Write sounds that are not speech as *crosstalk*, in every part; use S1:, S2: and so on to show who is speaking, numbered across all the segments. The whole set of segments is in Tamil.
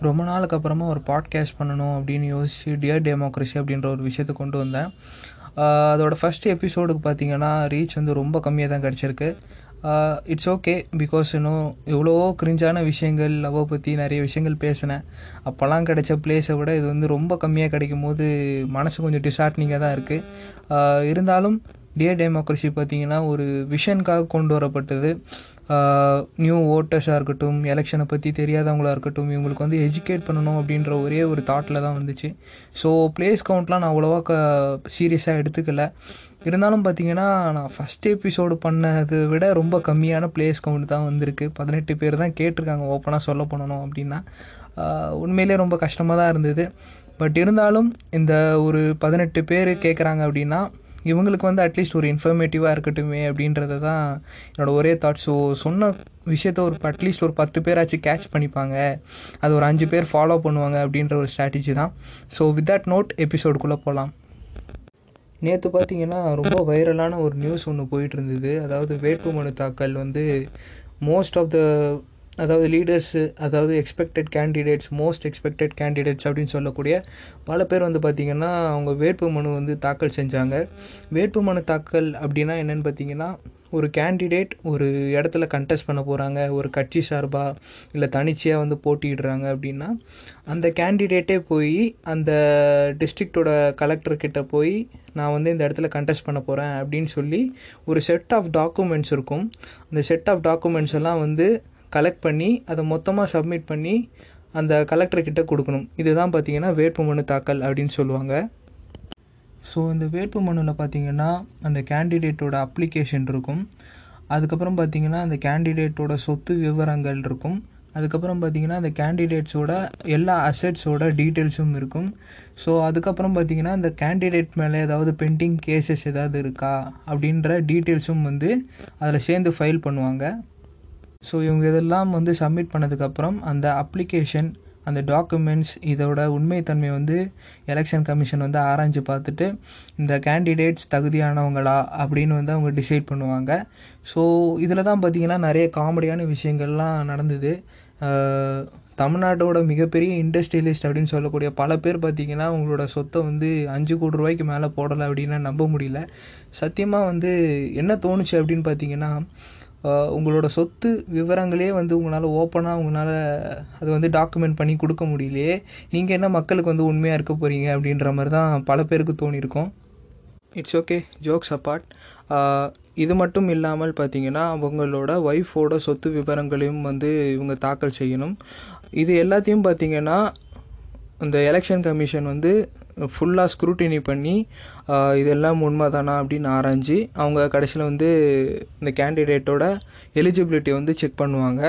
S1: ரொம்ப நாளுக்கு அப்புறமா ஒரு பாட்காஸ்ட் பண்ணணும் அப்படின்னு யோசித்து டியர் டெமோக்ரஸி அப்படின்ற ஒரு விஷயத்தை கொண்டு வந்தேன். அதோடய ஃபர்ஸ்ட் ஃபஸ்ட் எபிசோடுக்கு பார்த்தீங்கன்னா ரீச் வந்து ரொம்ப கம்மியாக தான் கிடச்சிருக்கு. இட்ஸ் ஓகே பிகாஸ் இன்னும் எவ்வளவோ கிரிஞ்சான விஷயங்கள் லவ்வை பற்றி நிறைய விஷயங்கள் பேசினேன். அப்போல்லாம் கிடைச்ச பிளேஸை விட இது வந்து ரொம்ப கம்மியாக கிடைக்கும் போது மனசு கொஞ்சம் டிசார்ட்னிங்காக தான் இருக்குது இருந்தாலும் டியர் டெமோக்ரஸி பார்த்தீங்கன்னா ஒரு விஷனுக்காக கொண்டு வரப்பட்டது. நியூ ஓட்டர்ஸாக இருக்கட்டும் எலெக்ஷனை பற்றி தெரியாதவங்களா இருக்கட்டும் இவங்களுக்கு வந்து எஜுகேட் பண்ணணும் அப்படின்ற ஒரே ஒரு தாட்டில் தான் வந்துச்சு. ஸோ பிளேஸ் கவுண்ட்லாம் நான் அவ்வளோவா க சீரியஸாக எடுத்துக்கல. இருந்தாலும் பார்த்தீங்கன்னா நான் ஃபஸ்ட் எபிசோடு பண்ணதை விட ரொம்ப கம்மியான பிளேஸ் கவுண்ட் தான் வந்திருக்கு. பதினெட்டு பேர் தான் கேட்டிருக்காங்க ஓப்பனாக சொல்ல பண்ணணும் அப்படின்னா. உண்மையிலே ரொம்ப கஷ்டமாக தான் இருந்தது. பட் இருந்தாலும் இந்த ஒரு பதினெட்டு பேர் கேட்குறாங்க அப்படின்னா இவங்களுக்கு வந்து அட்லீஸ்ட் ஒரு இன்ஃபர்மேட்டிவாக இருக்கட்டுமே அப்படின்றத தான் என்னோட ஒரே தாட் ஸோ சொன்ன விஷயத்த ஒரு அட்லீஸ்ட் ஒரு பத்து பேராச்சும் கேட்ச் பண்ணிப்பாங்க. அது ஒரு அஞ்சு பேர் ஃபாலோ பண்ணுவாங்க அப்படின்ற ஒரு ஸ்ட்ராட்டஜி தான். ஸோ வித் தட் நோட் எபிசோடுக்குள்ளே போகலாம் நேற்று பார்த்தீங்கன்னா ரொம்ப வைரலான ஒரு நியூஸ் ஒன்று போயிட்டு இருந்தது. அதாவது வேட்புமனு தாக்கல் வந்து மோஸ்ட் ஆஃப் த அதாவது லீடர்ஸு அதாவது expected candidates most expected candidates அப்படின்னு சொல்லக்கூடிய பல பேர் வந்து பார்த்திங்கன்னா அவங்க வேட்பு மனு வந்து தாக்கல் செஞ்சாங்க. வேட்பு மனு தாக்கல் அப்படின்னா என்னென்னு பார்த்தீங்கன்னா ஒரு கேண்டிடேட் ஒரு இடத்துல கண்டெஸ்ட் பண்ண போகிறாங்க ஒரு கட்சி சார்பாக இல்லை தனிச்சையாக வந்து போட்டியிடுறாங்க அப்படின்னா அந்த கேண்டிடேட்டே போய் அந்த டிஸ்ட்ரிக்டோட கலெக்டர்கிட்ட போய் நான் வந்து இந்த இடத்துல கண்டெஸ்ட் பண்ண போகிறேன் அப்படின்னு சொல்லி ஒரு செட் ஆஃப் டாக்குமெண்ட்ஸ் இருக்கும். அந்த செட் ஆஃப் டாக்குமெண்ட்ஸ் எல்லாம் வந்து கலெக்ட் பண்ணி அதை மொத்தமாக சப்மிட் பண்ணி அந்த கலெக்டர்கிட்ட கொடுக்கணும். இதுதான் பார்த்தீங்கன்னா வேட்புமனு தாக்கல் அப்படின்னு சொல்லுவாங்க. ஸோ இந்த வேட்பு மனுவில் பார்த்தீங்கன்னா அந்த கேண்டிடேட்டோட அப்ளிகேஷன் இருக்கும். அதுக்கப்புறம் பார்த்தீங்கன்னா அந்த கேண்டிடேட்டோட சொத்து விவரங்கள் இருக்கும். அதுக்கப்புறம் பார்த்திங்கன்னா அந்த கேண்டிடேட்ஸோட எல்லா அசெட்ஸோட டீட்டெயில்ஸும் இருக்கும். ஸோ அதுக்கப்புறம் பார்த்தீங்கன்னா அந்த கேண்டிடேட் மேலே ஏதாவது பெண்டிங் கேசஸ் ஏதாவது இருக்கா அப்படின்ற டீட்டெயில்ஸும் வந்து அதில் சேர்ந்து ஃபைல் பண்ணுவாங்க. ஸோ இவங்க இதெல்லாம் வந்து சப்மிட் பண்ணதுக்கப்புறம் அந்த அப்ளிகேஷன் அந்த டாக்குமெண்ட்ஸ் இதோட உண்மைத்தன்மை வந்து எலெக்ஷன் கமிஷன் வந்து ஆராய்ஞ்சு பார்த்துட்டு இந்த கேண்டிடேட்ஸ் தகுதியானவங்களா அப்படின்னு வந்து அவங்க டிசைட் பண்ணுவாங்க. ஸோ இதில் தான் பார்த்திங்கன்னா நிறைய காமெடியான விஷயங்கள்லாம் நடந்தது. தமிழ்நாட்டோட மிகப்பெரிய இண்டஸ்ட்ரியலிஸ்ட் அப்படின்னு சொல்லக்கூடிய பல பேர் பார்த்திங்கன்னா அவங்களோட சொத்தை வந்து அஞ்சு கோடி ரூபாய்க்கு மேலே போடலை அப்படின்னா நம்ப முடியல. சத்தியமாக வந்து என்ன தோணுச்சு அப்படின்னு பார்த்தீங்கன்னா உங்களோட சொத்து விவரங்களே வந்து உங்களால் ஓப்பனாக உங்களால் அது வந்து டாக்குமெண்ட் பண்ணி கொடுக்க முடியலையே. நீங்கள் என்ன மக்களுக்கு வந்து உண்மையாக இருக்க போகிறீங்க அப்படின்ற மாதிரி தான் பல பேருக்கு தோணியிருக்கும். இட்ஸ் ஓகே ஜோக்ஸ் அப்பார்ட் இது மட்டும் இல்லாமல் பார்த்தீங்கன்னா அவங்களோட ஒய்ஃபோட சொத்து விவரங்களையும் வந்து இவங்க தாக்கல் செய்யணும். இது எல்லாத்தையும் பார்த்தீங்கன்னா இந்த எலெக்ஷன் கமிஷன் வந்து ஃபுல்லாக ஸ்க்ரூட்டினி பண்ணி இதெல்லாம் உண்மை தானா அப்படின்னு ஆராய்ஞ்சு அவங்க கடைசியில் வந்து இந்த கேண்டிடேட்டோட எலிஜிபிலிட்டி வந்து செக் பண்ணுவாங்க.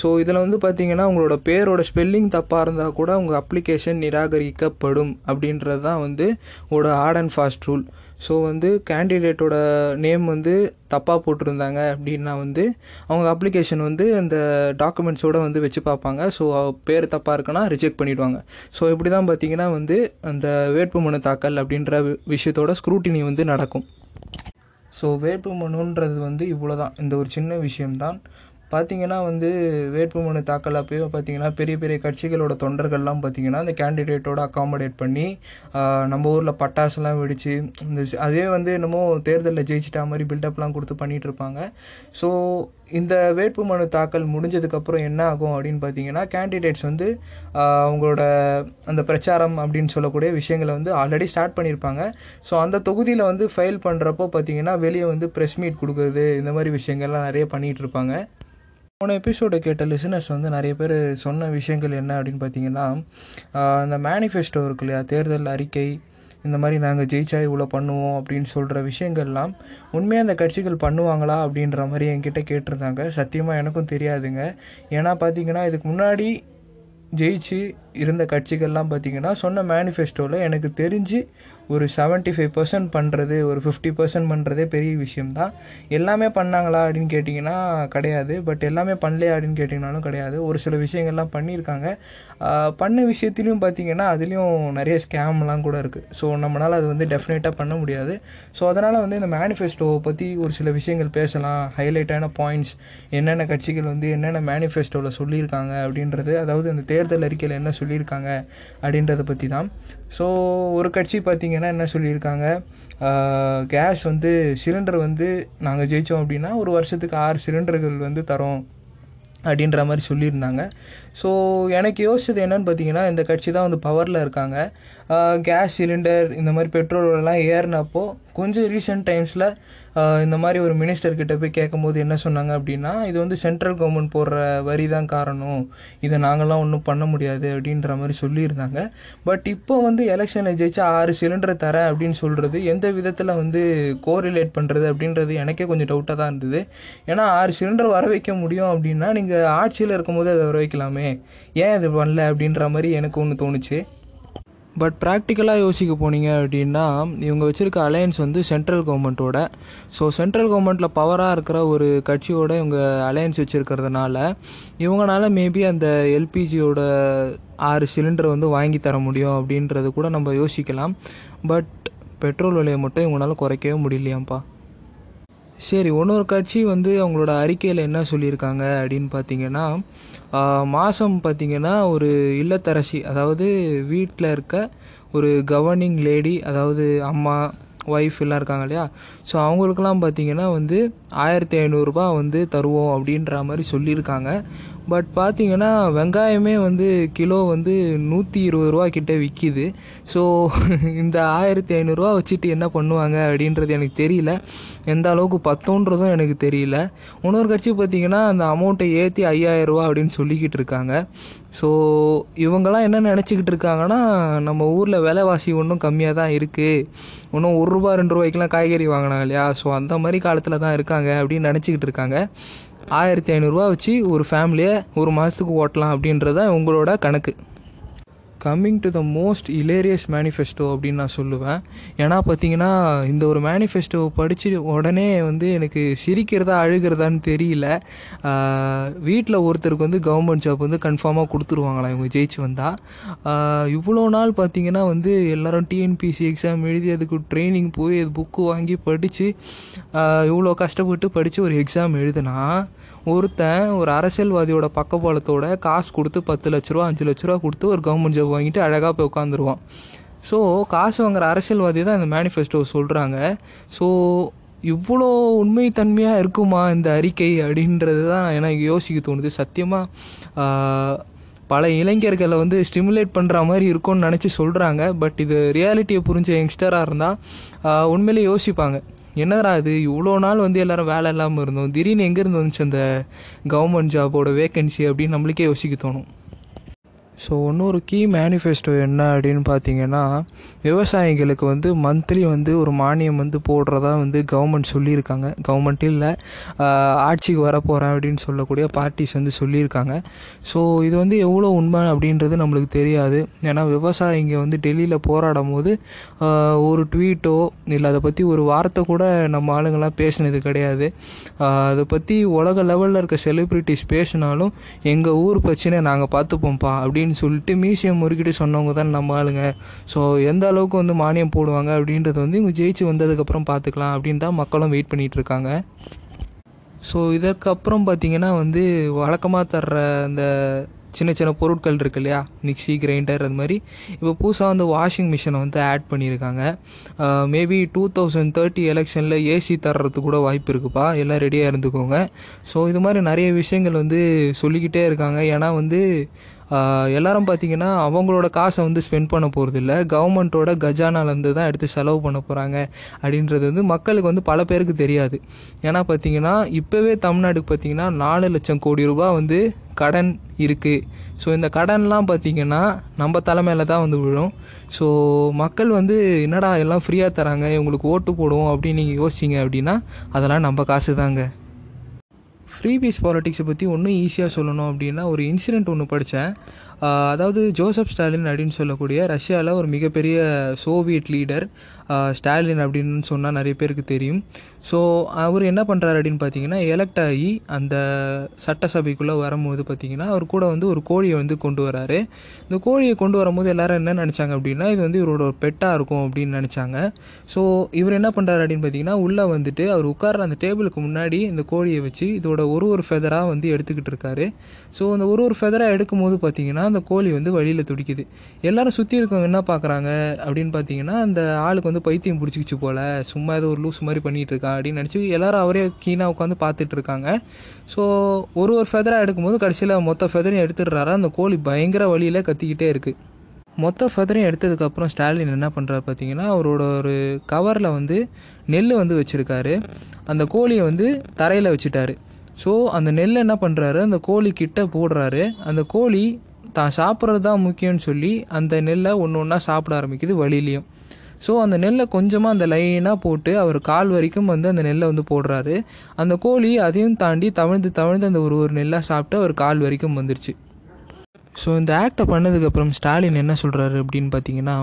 S1: ஸோ இதில் வந்து பார்த்திங்கன்னா உங்களோட பேரோட ஸ்பெல்லிங் தப்பாக இருந்தால் கூட உங்கள் அப்ளிகேஷன் நிராகரிக்கப்படும் அப்படின்றது தான் வந்து உங்களோட hard and fast rule so வந்து கேண்டிடேட்டோட நேம் வந்து தப்பாக போட்டிருந்தாங்க அப்படின்னா வந்து அவங்க அப்ளிகேஷன் வந்து அந்த டாக்குமெண்ட்ஸோடு வந்து வச்சு பார்ப்பாங்க. ஸோ பேர் தப்பாக இருக்குன்னா ரிஜெக்ட் பண்ணிடுவாங்க. ஸோ இப்படி தான் பார்த்தீங்கன்னா வந்து அந்த வேட்புமனு தாக்கல் அப்படின்ற வி- விஷயத்தோட ஸ்க்ரூட்டினி வந்து நடக்கும். ஸோ வேட்புமனுன்றது வந்து இவ்வளோ தான் இந்த ஒரு சின்ன விஷயம்தான். பார்த்தீங்கன்னா வந்து வேட்புமனு தாக்கல் அப்பயோ பார்த்தீங்கன்னா பெரிய பெரிய கட்சிகளோட தொண்டர்கள்லாம் பார்த்தீங்கன்னா அந்த கேண்டிடேட்டோட அகாமடேட் பண்ணி நம்ம ஊரில் பட்டாசுலாம் வெடித்து இந்த அதே வந்து என்னமோ தேர்தலில் ஜெயிச்சிட்டா மாதிரி பில்டப்லாம் கொடுத்து பண்ணிகிட்டு இருப்பாங்க. ஸோ இந்த வேட்புமனு தாக்கல் முடிஞ்சதுக்கப்புறம் என்ன ஆகும் அப்படின்னு பார்த்தீங்கன்னா கேண்டிடேட்ஸ் வந்து அவங்களோட அந்த பிரச்சாரம் அப்படின்னு சொல்லக்கூடிய விஷயங்களை வந்து ஆல்ரெடி ஸ்டார்ட் பண்ணியிருப்பாங்க ஸோ அந்த தொகுதியில் வந்து ஃபைல் பண்ணுறப்போ பார்த்தீங்கன்னா வெளியே வந்து ப்ரெஸ் மீட் கொடுக்குறது இந்த மாதிரி விஷயங்கள்லாம் நிறைய பண்ணிகிட்டு இருப்பாங்க. போன எபிசோடை கேட்ட லிசனர்ஸ் வந்து நிறைய பேர் சொன்ன விஷயங்கள் என்ன அப்படின்னு பார்த்தீங்கன்னா அந்த இந்த மேனிஃபெஸ்டோ இருக்கு இல்லையா? தேர்தல் அறிக்கை இந்த மாதிரி நாங்கள் ஜெயிச்சா இவ்வளோ பண்ணுவோம் அப்படின்னு சொல்கிற விஷயங்கள்லாம் உண்மையாக அந்த கட்சிகள் பண்ணுவாங்களா அப்படின்ற மாதிரி என்கிட்ட கேட்டிருந்தாங்க. சத்தியமாக எனக்கும் தெரியாதுங்க. ஏன்னா பார்த்தீங்கன்னா இதுக்கு முன்னாடி ஜெயிச்சு இருந்த கட்சிகள்லாம் பார்த்தீங்கன்னா சொன்ன மேனிஃபெஸ்டோவில் எனக்கு தெரிஞ்சு ஒரு செவன்ட்டி ஃபைவ் பர்சன்ட் பண்ணுறது ஒரு ஃபிஃப்டி பர்சன்ட் பண்ணுறதே பெரிய விஷயம்தான். எல்லாமே பண்ணாங்களா அப்படின்னு கேட்டிங்கன்னா கிடையாது. பட் எல்லாமே பண்ணலையா அப்படின்னு கேட்டிங்கனாலும் கிடையாது. ஒரு சில விஷயங்கள்லாம் பண்ணியிருக்காங்க. பண்ண விஷயத்துலையும் பார்த்தீங்கன்னா அதுலேயும் நிறைய ஸ்கேம்லாம் கூட இருக்குது ஸோ நம்மளால் அது வந்து டெஃபினட்டாக பண்ண முடியாது. ஸோ அதனால் வந்து இந்த மேனிஃபெஸ்டோவை பற்றி ஒரு சில விஷயங்கள் பேசலாம். ஹைலைட்டான பாயிண்ட்ஸ் என்னென்ன கட்சிகள் வந்து என்னென்ன மேனிஃபெஸ்டோவில் சொல்லியிருக்காங்க அப்படின்றது அதாவது இந்த தேர்தல் அறிக்கையில் என்ன சொல்லியிருக்காங்க அப்படின்றத பற்றி தான். ஸோ ஒரு கட்சி பார்த்திங்கன்னா என்ன சொல்லியிருக்காங்க? கேஸ் வந்து சிலிண்டர் வந்து நாங்கள் ஜெயித்தோம் அப்படின்னா ஒரு வருஷத்துக்கு ஆறு சிலிண்டர்கள் வந்து தரோம் அப்படின்ற மாதிரி சொல்லியிருந்தாங்க. ஸோ எனக்கு யோசிச்சது என்னன்னு பார்த்தீங்கன்னா இந்த கட்சி தான் வந்து பவரில் இருக்காங்க. கேஸ் சிலிண்டர் இந்த மாதிரி பெட்ரோல் எல்லாம் ஏறினப்போ கொஞ்சம் ரீசெண்ட் டைம்ஸில் இந்த மாதிரி ஒரு மினிஸ்டர்கிட்ட போய் கேட்கும்போது என்ன சொன்னாங்க அப்படின்னா இது வந்து சென்ட்ரல் கவர்மெண்ட் போடுற வரி தான் காரணம். இதை நாங்களாம் ஒன்றும் பண்ண முடியாது அப்படின்ற மாதிரி சொல்லியிருந்தாங்க. பட் இப்போ வந்து எலெக்ஷனில் ஜெயிச்சு ஆறு சிலிண்டர் தரேன் அப்படின்னு சொல்கிறது எந்த விதத்தில் வந்து கோரிலேட் பண்ணுறது அப்படின்றது எனக்கே கொஞ்சம் டவுட்டாக தான் இருந்தது. ஏன்னா ஆறு சிலிண்டர் வர வைக்க முடியும் அப்படின்னா நீங்கள் ஆட்சியில் இருக்கும்போது அதை வர வைக்கலாமே. ஏன் இது பண்ணல அப்படின்ற மாதிரி எனக்கு ஒன்று தோணுச்சு. பட் ப்ராக்டிக்கலாக யோசிக்க போனீங்க அப்படின்னா இவங்க வச்சுருக்க அலையன்ஸ் வந்து சென்ட்ரல் கவர்மெண்ட்டோட ஸோ சென்ட்ரல் கவர்மெண்ட்டில் பவராக இருக்கிற ஒரு கட்சியோட இவங்க அலையன்ஸ் வச்சுருக்கிறதுனால இவங்களால மேபி அந்த எல்பிஜியோட ஆறு சிலிண்டர் வந்து வாங்கி தர முடியும் அப்படின்றது கூட நம்ம யோசிக்கலாம். பட் பெட்ரோல் விலையை மட்டும் இவங்களால குறைக்கவே முடியலையாம்ப்பா. சரி இன்னொரு கட்சி வந்து அவங்களோட அறிக்கையில் என்ன சொல்லியிருக்காங்க அப்படின்னு பார்த்தீங்கன்னா மாதம் பார்த்தீங்கன்னா ஒரு இல்லத்தரசி அதாவது வீட்டில் இருக்க ஒரு கவர்னிங் லேடி அதாவது அம்மா ஒய்ஃப் எல்லாம் இருக்காங்க இல்லையா? ஸோ அவங்களுக்கெல்லாம் பார்த்தீங்கன்னா வந்து ஆயிரத்தி ஐநூறுரூபா வந்து தருவோம் அப்படின்ற மாதிரி சொல்லியிருக்காங்க. பட் பார்த்தீங்கன்னா வெங்காயமே வந்து கிலோ வந்து நூற்றி இருபது ரூபா கிட்டே விற்கிது ஸோ *laughs* இந்த ஆயிரத்தி ஐநூறுரூவா வச்சுட்டு என்ன பண்ணுவாங்க அப்படின்றது எனக்கு தெரியல. எந்த அளவுக்கு பத்தோன்றதும் எனக்கு தெரியல. இன்னொரு கட்சி பார்த்தீங்கன்னா அந்த அமௌண்ட்டை ஏற்றி ஐயாயிரரூவா அப்படின்னு சொல்லிக்கிட்டு இருக்காங்க. ஸோ இவங்கெல்லாம் என்ன நினச்சிக்கிட்டு இருக்காங்கன்னா நம்ம ஊரில் விலைவாசி ஒன்றும் கம்மியாக தான் இருக்குது இன்னும் ஒரு ரூபா ரெண்டு ரூபாய்க்கெலாம் காய்கறி வாங்கினாங்க இல்லையா? ஸோ அந்த மாதிரி காலத்தில் தான் இருக்காங்க அப்படின்னு நினச்சிக்கிட்டு இருக்காங்க. ஆயிரத்தி ஐநூறுரூவா வச்சு ஒரு ஃபேமிலியை ஒரு மாதத்துக்கு ஓட்டலாம் அப்படின்றது தான் உங்களோட கணக்கு. Coming to the most hilarious manifesto அப்படின்னு நான் சொல்லுவேன். ஏன்னா பார்த்தீங்கன்னா இந்த ஒரு மேனிஃபெஸ்டோ படித்து உடனே வந்து எனக்கு சிரிக்கிறதா அழுகிறதான்னு தெரியல. வீட்டில் ஒருத்தருக்கு வந்து கவர்மெண்ட் ஜாப் வந்து கன்ஃபார்மாக கொடுத்துருவாங்களா இவங்க ஜெயிச்சு வந்தால் இவ்வளோ நாள் பார்த்தீங்கன்னா வந்து எல்லோரும் டிஎன்பிசி எக்ஸாம் எழுதி அதுக்கு ட்ரைனிங் போய் அது புக்கு வாங்கி படித்து இவ்வளோ கஷ்டப்பட்டு படித்து ஒரு எக்ஸாம் எழுதுனா ஒருத்தன் ஒரு அரசியல்வாதியோட பக்கபலத்தோட காசு கொடுத்து பத்து லட்ச ரூபா அஞ்சு லட்ச ரூபா கொடுத்து ஒரு கவர்மெண்ட் ஜாப் வாங்கிட்டு அழகாக போய் உட்காந்துருவான் ஸோ காசு வாங்குற அரசியல்வாதி தான் இந்த மேனிஃபெஸ்டோ சொல்கிறாங்க ஸோ இவ்வளோ உண்மைத்தன்மையாக இருக்குமா இந்த அறிக்கை அப்படின்றது தான் எனக்கு யோசிக்க தோணுது. சத்தியமாக பல இளைஞர்களை வந்து ஸ்டிமுலேட் பண்ணுற மாதிரி இருக்கும்னு நினச்சி சொல்கிறாங்க பட் இது ரியாலிட்டியை புரிஞ்ச யங்ஸ்டராக இருந்தால் உண்மையிலே யோசிப்பாங்க. என்னடா இது? இவ்வளோ நாள் வந்து எல்லாரும் வேலை இல்லாமல் இருந்தோம். திடீர்னு எங்கேருந்து வந்துச்சு அந்த கவர்மெண்ட் ஜாபோட வேக்கன்சி அப்படின்னு நம்மளுக்கே யோசிக்க தோணும். ஸோ இன்னொரு கீ மேனிஃபெஸ்டோ என்ன அப்படின்னு பார்த்தீங்கன்னா விவசாயிகளுக்கு வந்து மந்த்லி வந்து ஒரு மானியம் வந்து போடுறதா வந்து கவர்மெண்ட் சொல்லியிருக்காங்க. கவர்மெண்ட் இல்லை ஆட்சிக்கு வர போகிறேன் அப்படின்னு சொல்லக்கூடிய பார்ட்டிஸ் வந்து சொல்லியிருக்காங்க. ஸோ இது வந்து எவ்வளோ உண்மை அப்படின்றது நம்மளுக்கு தெரியாது. ஏன்னா விவசாயிங்க வந்து டெல்லியில் போராடும் போது ஒரு ட்வீட்டோ இல்லை அதை பற்றி ஒரு வார்த்தை கூட நம்ம ஆளுங்கள்லாம் பேசினது கிடையாது. அதை பற்றி உலக லெவலில் இருக்க செலிப்ரிட்டிஸ் பேசினாலும் எங்கள் ஊர் பிரச்சனை நாங்கள் பார்த்துப்போம்ப்பா அப்படின்னு அப்படின்னு சொல்லிட்டு மியூசியம் முறுக்கிட்டு சொன்னவங்க தான் நம்ம ஆளுங்க. ஸோ எந்த அளவுக்கு வந்து மானியம் போடுவாங்க அப்படின்றது வந்து இவங்க ஜெயிச்சு வந்ததுக்கப்புறம் பார்த்துக்கலாம் அப்படின்னு தான் மக்களும் வெயிட் பண்ணிகிட்டு இருக்காங்க. ஸோ இதற்கப்புறம் பார்த்தீங்கன்னா வந்து வழக்கமாக தர்ற அந்த சின்ன சின்ன பொருட்கள் இருக்கு இல்லையா? மிக்சி கிரைண்டர் அது மாதிரி. இப்போ புதுசாக வந்து வாஷிங் மிஷினை வந்து ஆட் பண்ணியிருக்காங்க. மேபி டூ தௌசண்ட் தேர்ட்டி எலெக்ஷனில் ஏசி தர்றது கூட வாய்ப்பு இருக்குப்பா. எல்லாம் ரெடியாக இருந்துக்கோங்க. ஸோ இது மாதிரி நிறைய விஷயங்கள் வந்து சொல்லிக்கிட்டே இருக்காங்க. ஏன்னா வந்து எல்லாரும் பார்த்தீங்கன்னா அவங்களோட காசை வந்து ஸ்பெண்ட் பண்ண போகிறது இல்லை கவர்மெண்ட்டோட கஜானாலேருந்து தான் எடுத்து செலவு பண்ண போகிறாங்க அப்படின்றது வந்து மக்களுக்கு வந்து பல பேருக்கு தெரியாது. ஏன்னா பார்த்தீங்கன்னா இப்போவே தமிழ்நாடுக்கு பார்த்தீங்கன்னா நாலு லட்சம் கோடி ரூபாய் வந்து கடன் இருக்குது ஸோ இந்த கடன்லாம் பார்த்தீங்கன்னா நம்ம தலைமையில் தான் வந்து விழும். ஸோ மக்கள் வந்து என்னடா எல்லாம் ஃப்ரீயாக தராங்க இவங்களுக்கு ஓட்டு போடுவோம் அப்படின்னு நீங்கள் யோசிச்சிங்க அப்படின்னா அதெல்லாம் நம்ம காசு தாங்க ஃப்ரீ பீஸ் பாலிட்டிக்ஸை பற்றி ஒன்றும் ஈஸியாக சொல்லணும் அப்படின்னா ஒரு இன்சிடெண்ட் ஒன்று படித்தேன் அதாவது ஜோசப் ஸ்டாலின் அப்படின்னு சொல்லக்கூடிய ரஷ்யாவில் ஒரு மிகப்பெரிய சோவியட் லீடர் ஸ்டாலின் அப்படின்னு சொன்னால் நிறைய பேருக்கு தெரியும். ஸோ அவர் என்ன பண்ணுறாரு அப்படின்னு பார்த்தீங்கன்னா எலெக்ட் ஆகி அந்த சட்டசபைக்குள்ளே வரும்போது பார்த்தீங்கன்னா அவர் கூட வந்து ஒரு கோழியை வந்து கொண்டு வராரு. இந்த கோழியை கொண்டு வரும்போது எல்லாரும் என்ன நினச்சாங்க அப்படின்னா இது வந்து இவரோட ஒரு பெட்டாக இருக்கும் அப்படின்னு நினச்சாங்க. ஸோ இவர் என்ன பண்ணுறாரு அப்படின்னு பார்த்தீங்கன்னா உள்ளே வந்துட்டு அவர் உட்கார்ற அந்த டேபிளுக்கு முன்னாடி இந்த கோழியை வச்சு இதோட ஒரு ஒரு ஃபெதராக வந்து எடுத்துக்கிட்டு இருக்காரு. ஸோ அந்த ஒரு ஒரு ஃபெதராக எடுக்கும் போது பார்த்தீங்கன்னா அந்த கோழி வந்து வழியில் துடிக்குது. எல்லாரும் சுற்றி இருக்கவங்க என்ன பார்க்குறாங்க அப்படின்னு பார்த்தீங்கன்னா அந்த ஆளுக்கு வந்து பைத்தியம் பிடிச்சிக்கிச்சு போல. சும்மா ஏதோ ஒரு லூஸ் மாதிரி பண்ணிகிட்டு இருக்கான் அப்படின்னு நினச்சி எல்லாரும் அவரே கீனாக உட்காந்து பார்த்துட்டு இருக்காங்க. ஸோ ஒரு ஒரு ஃபெதராக எடுக்கும்போது கடைசியில் மொத்த ஃபெதரையும் எடுத்துடுறாரு. அந்த கோழி பயங்கர வழியில் கத்திக்கிட்டே இருக்குது மொத்த ஃபெதரையும் எடுத்ததுக்கப்புறம் ஸ்டாலின் என்ன பண்ணுறாரு பார்த்தீங்கன்னா அவரோட ஒரு கவரில் வந்து நெல் வந்து வச்சுருக்காரு. அந்த கோழியை வந்து தரையில் வச்சுட்டாரு. ஸோ அந்த நெல் என்ன பண்ணுறாரு அந்த கோழி கிட்ட போடுறாரு. அந்த கோழி தான் சாப்பிட்றது தான் முக்கியம்னு சொல்லி அந்த நெல்லை ஒன்று ஒன்றா சாப்பிட ஆரம்பிக்குது வழியிலையும். ஸோ அந்த நெல்லை கொஞ்சமாக அந்த லைனாக போட்டு அவர் கால் வரைக்கும் வந்து அந்த நெல்லை வந்து போடுறாரு. அந்த கோழி அதையும் தாண்டி தவிழ்ந்து தவிழ்ந்து அந்த ஒரு ஒரு நெல்லாக சாப்பிட்டு அவர் கால் வரைக்கும் வந்துருச்சு. ஸோ இந்த ஆக்டை பண்ணதுக்கப்புறம் ஸ்டாலின் என்ன சொல்கிறாரு அப்படின்னு பார்த்தீங்கன்னா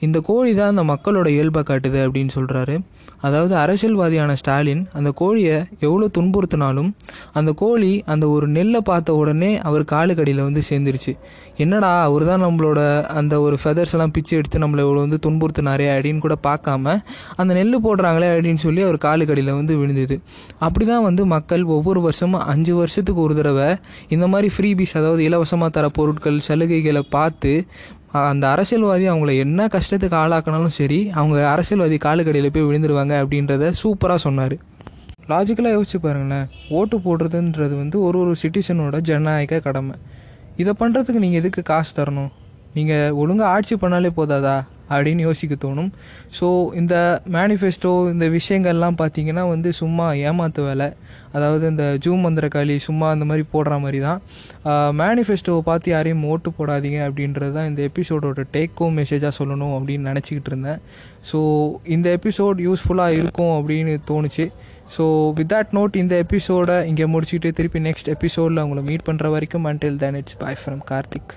S1: இந்த கோழி தான் அந்த மக்களோட இயல்பை காட்டுது அப்படின்னு சொல்கிறாரு அதாவது அரசியல்வாதியான ஸ்டாலின் அந்த கோழியை எவ்வளோ துன்புறுத்தினாலும் அந்த கோழி அந்த ஒரு நெல்லை பார்த்த உடனே அவர் காலுக்கடியில் வந்து சேர்ந்துருச்சு. என்னடா அவர் தான் நம்மளோட அந்த ஒரு ஃபெதர்ஸ் எல்லாம் பிச்சு எடுத்து நம்மளை இவ்வளோ வந்து துன்புறுத்தினாரே அப்படின்னு கூட பார்க்காம அந்த நெல் போடுறாங்களே அப்படின்னு சொல்லி அவர் காலுக்கடியில் வந்து விழுந்தது. அப்படி தான் வந்து மக்கள் ஒவ்வொரு வருஷமும் அஞ்சு வருஷத்துக்கு ஒரு தடவை இந்த மாதிரி ஃப்ரீபீஸ் அதாவது இலவசமாக தர பொருட்கள் சலுகைகளை பார்த்து அந்த அரசியல்வாதி அவங்கள என்ன கஷ்டத்துக்கு ஆளாக்கினாலும் சரி அவங்க அரசியல்வாதி காலுக்கடையில் போய் விழுந்துருவாங்க அப்படின்றத சூப்பராக சொன்னார். லாஜிக்கலாக யோசிச்சு பாருங்களேன். ஓட்டு போடுறதுன்றது வந்து ஒரு ஒரு சிட்டிசனோட ஜனநாயக கடமை. இதை பண்ணுறதுக்கு நீங்கள் எதுக்கு காசு தரணும்? நீங்கள் ஒழுங்காக ஆட்சி பண்ணாலே போதாதா? அப்படின்னு யோசிக்க தோணும். ஸோ இந்த மேனிஃபெஸ்டோ இந்த விஷயங்கள்லாம் பார்த்தீங்கன்னா வந்து சும்மா ஏமாத்து வேலை. அதாவது இந்த ஜூம் மந்திரக்காளி சும்மா அந்த மாதிரி போடுற மாதிரி தான். மேனிஃபெஸ்டோவை பார்த்து யாரையும் ஓட்டு போடாதீங்க அப்படின்றது தான் இந்த எபிசோடோட டேக் ஹோம் மெசேஜாக சொல்லணும் அப்படின்னு நினச்சிக்கிட்டு இருந்தேன். ஸோ இந்த எபிசோட் யூஸ்ஃபுல்லாக இருக்கும் அப்படின்னு தோணுச்சு. ஸோ வித் தட் நோட் இந்த எபிசோடை இங்கே முடிச்சுக்கிட்டு திருப்பி நெக்ஸ்ட் எபிசோடில் உங்களை மீட் பண்ணுற வரைக்கும் until then it's bye from Karthik